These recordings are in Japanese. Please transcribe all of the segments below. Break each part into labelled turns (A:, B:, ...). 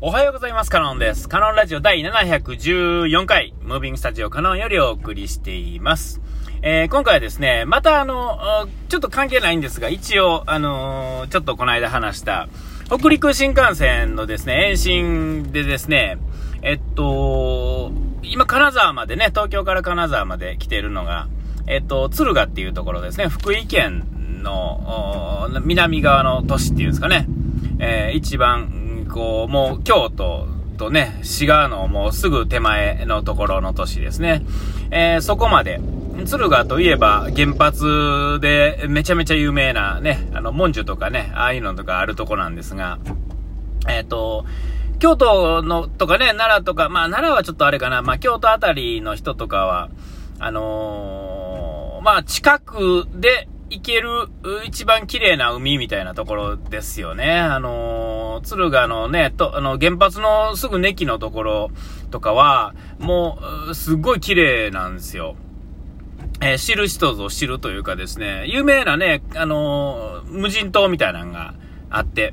A: おはようございます。カノンです。カノンラジオ第714回、ムービングスタジオカノンよりお送りしています。えー、今回はですね、またあの、ちょっと関係ないんですが、一応、あのー、ちょっとこの間話した、北陸新幹線のですね、延伸でですね、えっと、今金沢までね、東京から金沢まで来ているのが、えっと、敦賀っていうところですね、福井県の南側の都市っていうんですかね、えー、一番、こう、もう京都とね、滋賀のもうすぐ手前のところの都市ですね。えー、そこまで、敦賀といえば原発でめちゃめちゃ有名なね、あの、文殊とかね、ああいうのとかあるとこなんですが、えっ、ー、と、京都のとかね、奈良とか、まあ奈良はちょっとあれかな、まあ京都あたりの人とかは、あのー、まあ近くで行ける一番綺麗な海みたいなところですよね。あのー、敦賀のね、と、あの、原発のすぐ駅のところとかは、もう、すっごい綺麗なんですよ。えー、知る人ぞ知るというかですね、有名なね、あのー、無人島みたいなのがあって、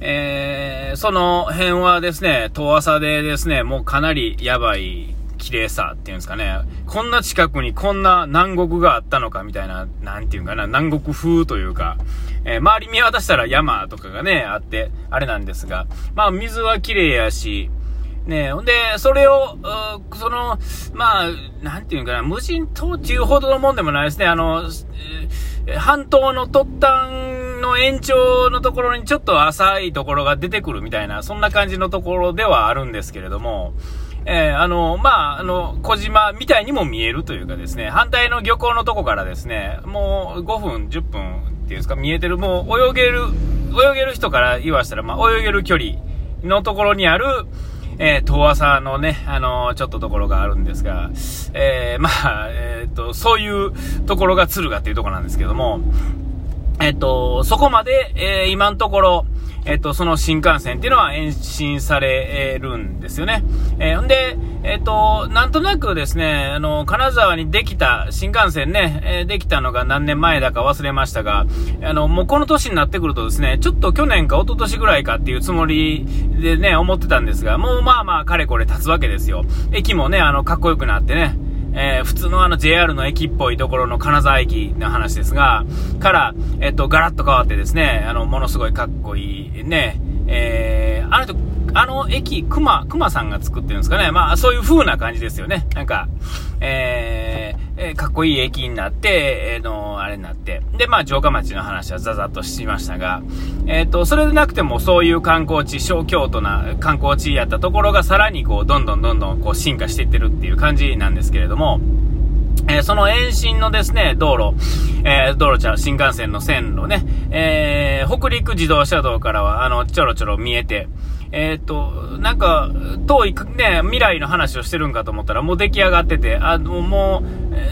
A: えー、その辺はですね、遠浅でですね、もうかなりやばい綺麗さっていうんですかね、こんな近くにこんな南国があったのかみたいな、なんていうかな、南国風というか、えー、周り見渡したら山とかがね、あって、あれなんですが、まあ水は綺麗やし、ねほんで、それを、その、まあ、なんていうかな、無人島っていうほどのもんでもないですね。あの、半島の突端の延長のところにちょっと浅いところが出てくるみたいな、そんな感じのところではあるんですけれども、えー、あの、まあ、あの、小島みたいにも見えるというかですね、反対の漁港のとこからですね、もう5分、10分っていうんですか、見えてる、もう泳げる、泳げる人から言わしたら、まあ、泳げる距離のところにある、えー、遠浅のね、あのー、ちょっとところがあるんですが、えー、まあ、えっ、と、そういうところが敦賀っていうところなんですけども、えっ、と、そこまで、え今のところ、えっと、その新幹線っていうのは延伸されるんですよね。えー、んで、えっと、なんとなくですね、あの、金沢にできた新幹線ね、え、できたのが何年前だか忘れましたが、あの、もうこの年になってくるとですね、ちょっと去年か一昨年ぐらいかっていうつもりでね、思ってたんですが、もうまあまあ、かれこれ立つわけですよ。駅もね、あの、かっこよくなってね、えー、普通のあの JR の駅っぽいところの金沢駅の話ですが、から、えっと、ガラッと変わってですね、あの、ものすごいかっこいいね、えー、あの、あの駅、熊、熊さんが作ってるんですかね。まあ、そういう風な感じですよね。なんか、え、え、かっこいい駅になって、え、の、あれになって。で、まあ、城下町の話はザザッとしましたが、えっ、ー、と、それでなくてもそういう観光地、小京都な観光地やったところがさらにこう、どんどんどんどんこう進化していってるっていう感じなんですけれども、えー、その延伸のですね、道路、えー、道路ちゃう、新幹線の線路ね、えー、北陸自動車道からは、あの、ちょろちょろ見えて、えっ、と、なんか、遠い、ね、未来の話をしてるんかと思ったら、もう出来上がってて、あの、も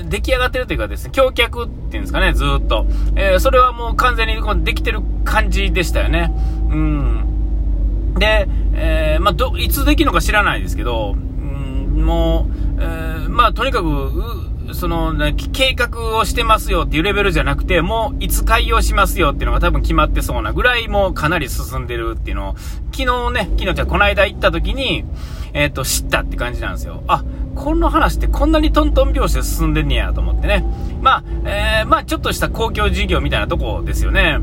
A: う、出来上がってるというかですね、橋脚っていうんですかね、ずっと。えそれはもう完全にできてる感じでしたよね。うん。で、えまあ、ど、いつできるのか知らないですけど、うん、もう、えまあ、とにかく、その、計画をしてますよっていうレベルじゃなくて、もういつ開業しますよっていうのが多分決まってそうなぐらいもうかなり進んでるっていうのを、昨日ね、昨日じゃこの間行った時に、えっ、ー、と、知ったって感じなんですよ。あ、この話ってこんなにトントン拍子で進んでんねやと思ってね。まあ、えー、まあちょっとした公共事業みたいなとこですよね。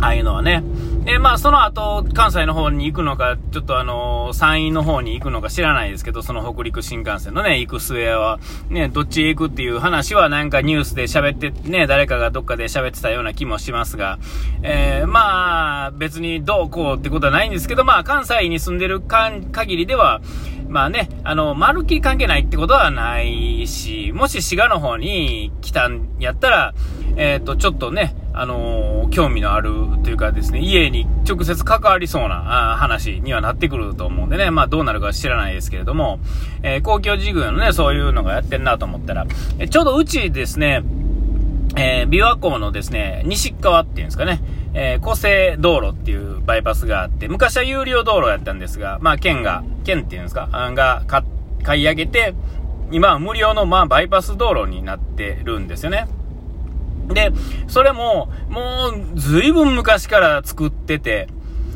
A: ああいうのはね。で、まあ、その後、関西の方に行くのか、ちょっとあの、山陰の方に行くのか知らないですけど、その北陸新幹線のね、行く末は、ね、どっちへ行くっていう話はなんかニュースで喋って、ね、誰かがどっかで喋ってたような気もしますが、えー、まあ、別にどうこうってことはないんですけど、まあ、関西に住んでるかん限りでは、まあね、あの、まるっきり関係ないってことはないし、もし滋賀の方に来たんやったら、えっ、ー、と、ちょっとね、あのー、興味のあるというかですね、家に直接関わりそうな話にはなってくると思うんでね、まあどうなるか知らないですけれども、えー、公共事業のね、そういうのがやってんなと思ったら、えちょうどうちですね、えー、琵琶湖のですね、西側っていうんですかね、えー、湖西道路っていうバイパスがあって、昔は有料道路やったんですが、まあ県が、県っていうんですか、が買い上げて、今は無料のまあバイパス道路になってるんですよね。で、それも、もう、ずいぶん昔から作ってて、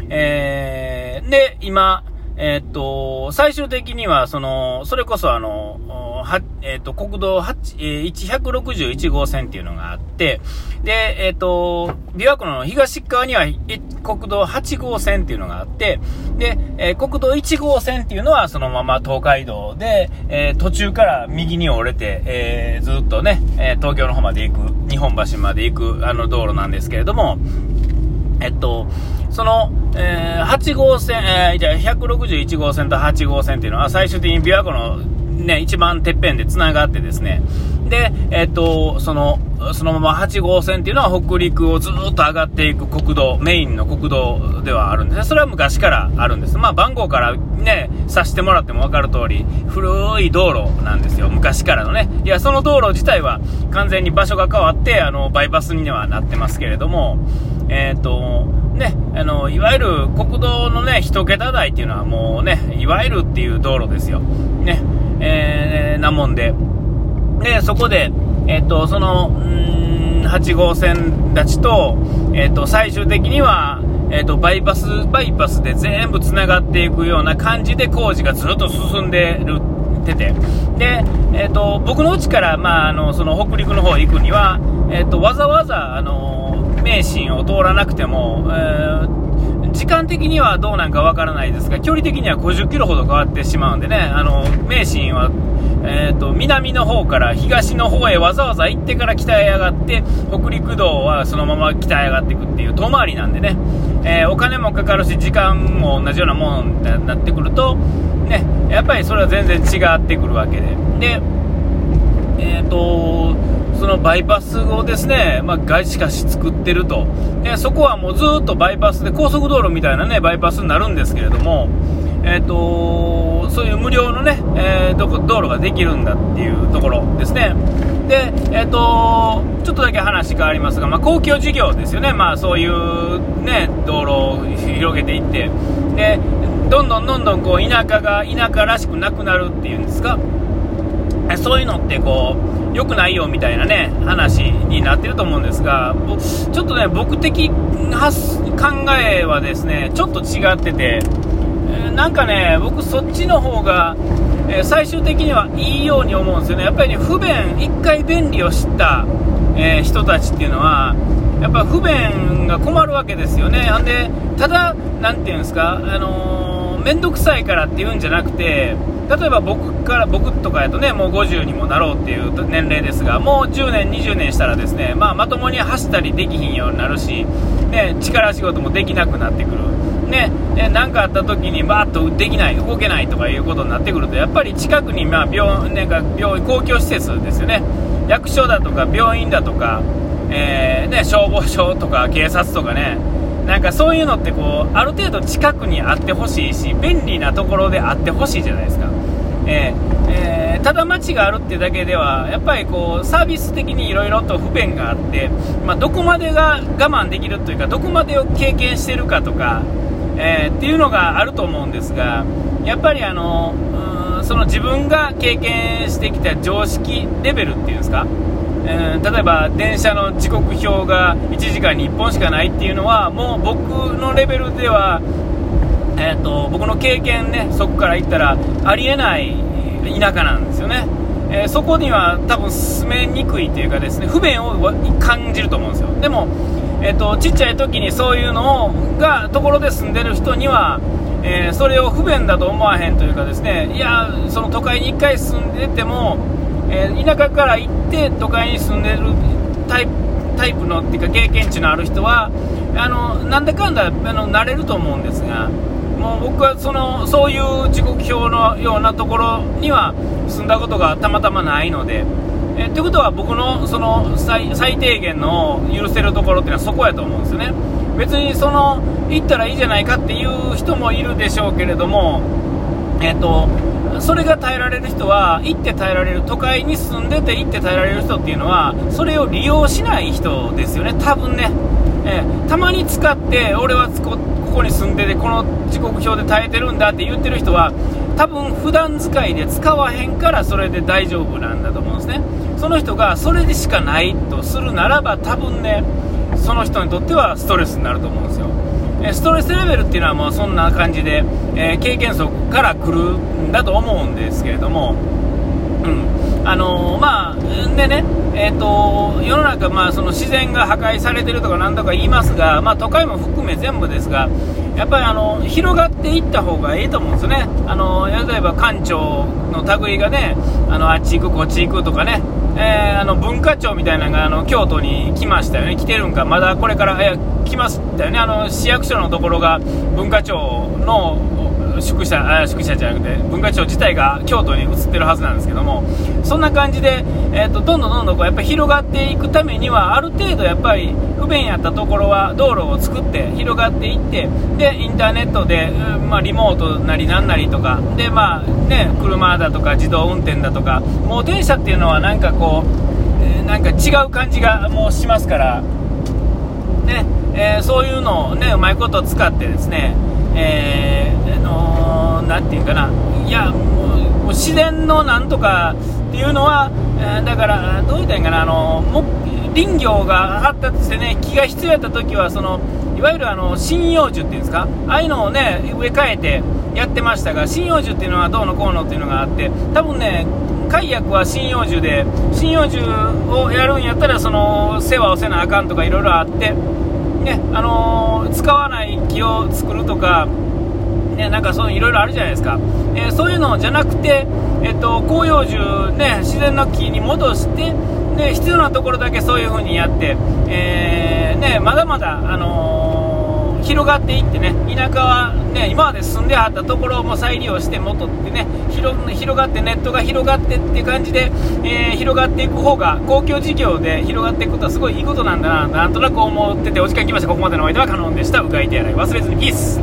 A: えー、で、今、え、っと、最終的には、その、それこそあの、は、えっ、と、国道8、えー、161号線っていうのがあって、で、えっ、と、琵琶湖の東側には、国道8号線っていうのがあって、で、え、国道1号線っていうのはそのまま東海道で、え、途中から右に折れて、え、ずっとね、え東京の方まで行く、日本橋まで行くあの道路なんですけれども、えっと、その、え8号線、えじゃあ161号線と8号線っていうのは最終的に琵琶湖のね、一番てっぺんで繋がってですね、で、えっと、その、そのまま8号線っていうのは北陸をずっと上がっていく国道、メインの国道ではあるんですね。それは昔からあるんです。まあ番号からね、さしてもらっても分かる通り、古い道路なんですよ。昔からのね。いや、その道路自体は完全に場所が変わって、あの、バイパスにはなってますけれども、えっ、と、ね、あの、いわゆる国道のね、一桁台っていうのはもうね、いわゆるっていう道路ですよ。ね、えー、なもんで。で、そこで、えっ、ー、と、その、ん8号線立ちと、えっ、ー、と、最終的には、えっ、と、バイパス、バイパスで全部繋がっていくような感じで工事がずっと進んでるってて。で、えっ、と、僕の家から、まあ、あの、その北陸の方行くには、えっ、と、わざわざ、あの、名神を通らなくても、えー時間的にはどうなんかわからないですが、距離的には50キロほど変わってしまうんでね、あの、名神は、え、ー、と、南の方から東の方へわざわざ行ってから北へ上がって、北陸道はそのまま北へ上がっていくっていう遠回りなんでね、えー、お金もかかるし、時間も同じようなものになってくると、ね、やっぱりそれは全然違ってくるわけで。で、え、ー、と、そのバイパスをですね、まあ、外しかし作ってると。で、そこはもうずっとバイパスで、高速道路みたいなね、バイパスになるんですけれども、え、ー、と、そういう無料のね、えー、道路ができるんだっていうところですね。で、えっ、ー、と、ちょっとだけ話変わりますが、まあ、公共事業ですよね。まあ、そういうね、道路を広げていって、で、どんどんどんどんこう、田舎が田舎らしくなくなるっていうんですか。そういうのってこう、良くないよみたいなね、話になってると思うんですが、ちょっとね、僕的考えはですね、ちょっと違ってて、なんかね、僕そっちの方が、え最終的にはいいように思うんですよね。やっぱりね、不便、一回便利を知った、えー、人たちっていうのは、やっぱ不便が困るわけですよね。んで、ただ、なんていうんですか、あのー、めんどくさいからっていうんじゃなくて、例えば僕から僕とかやとねもう50にもなろうっていう年齢ですがもう10年、20年したらですね、まあ、まともに走ったりできひんようになるし、ね、力仕事もできなくなってくる。ね、何かあった時にバーッとできない、動けないとかいうことになってくると、やっぱり近くに、まあ、病なんか病公共施設ですよね、役所だとか病院だとか、えー、ね、消防署とか警察とかね、なんかそういうのってこうある程度近くにあってほしいし便利なところであってほしいじゃないですか、えーえー、ただ街があるっていうだけではやっぱりこうサービス的にいろいろと不便があって、まあ、どこまでが我慢できるというかどこまでを経験してるかとか、えー、っていうのがあると思うんですがやっぱりあのその自分が経験してきた常識レベルっていうんですかえー、例えば電車の時刻表が1時間に1本しかないっていうのはもう僕のレベルでは、えーと、僕の経験ねそこから言ったらありえない田舎なんですよね、えー、そこには多分住めにくいというかですね不便を感じると思うんですよ。でも、えーと、ちっちゃい時にそういうのをがところで住んでる人にはえー、それを不便だと思わへんというかですねいやその都会に1回住んでてもえー、田舎から行って都会に住んでるタイプのっていうか経験値のある人はあのなんだかんだあの慣れると思うんですがもう僕はそのそういう時刻表のようなところには住んだことがたまたまないので。えということは僕のその最低限の許せるところっていうのはそこやと思うんですよね別にその行ったらいいじゃないかっていう人もいるでしょうけれどもえっ、とそれが耐えられる人は行って耐えられる都会に住んでて行って耐えられる人っていうのはそれを利用しない人ですよね。多分ね、えー、たまに使って俺はここに住んでてこの時刻表で耐えてるんだって言ってる人は多分普段使いで使わへんからそれで大丈夫なんだと思うんですね。その人がそれでしかないとするならば多分ねその人にとってはストレスになると思うんですよ。ストレスレベルっていうのはもうそんな感じで、え経験則から来るんだと思うんですけれども、うん。あのー、まあ、でね、えーと、世の中、まあ、その自然が破壊されてるとかなんとか言いますが、まあ、都会も含め全部ですが、やっぱりあの広がっていった方がいいと思うんですよね、あの例えば館長の類がねあのあっち行く、こっち行くとかね、えー、あの文化庁みたいなのがあの京都に来ましたよね、来てるんか、まだこれから、え来ましたよね、あの市役所のところが文化庁の宿舎あ宿舎じゃなくて文化庁自体が京都に移ってるはずなんですけどもそんな感じで、えーと、どんどんどんどんこうやっぱ広がっていくためにはある程度やっぱり不便やったところは道路を作って広がっていってでインターネットで、まあ、リモートなりなんなりとかで、まあね、車だとか自動運転だとかもう電車っていうのはなんかこう、えー、なんか違う感じがもうしますから。ねえー、そういうのをねうまいこと使ってですねえー、あのー、て言うかな、いや、もう自然のなんとかっていうのは、えー、だから、どう言ったらいいかな、あのも林業が発達してね、木が必要やった時は、そのいわゆるあの針葉樹っていうんですか、ああいうのをね、植え替えてやってましたが、針葉樹っていうのはどうのこうのっていうのがあって、多分ね、解約は針葉樹で、針葉樹をやるんやったら、その世話をせなあかんとかいろいろあって、ね、あのー、使わない木を作るとか、ね、なんかそういろいろあるじゃないですか、えー、そういうのじゃなくて、えっと、広葉樹、ね、自然の木に戻して、ね、必要なところだけそういう風にやって、えー、ね、まだまだ、あの広がっていってね、田舎はね、今まで住んではったところも再利用して元ってね、広がってネットが広がってって感じで、えー、広がっていく方が、公共事業で広がっていくことはすごいいいことなんだな、なんとなく思っててお時間来ました。ここまでのお相手は可能でした。うがい手洗い忘れずにピース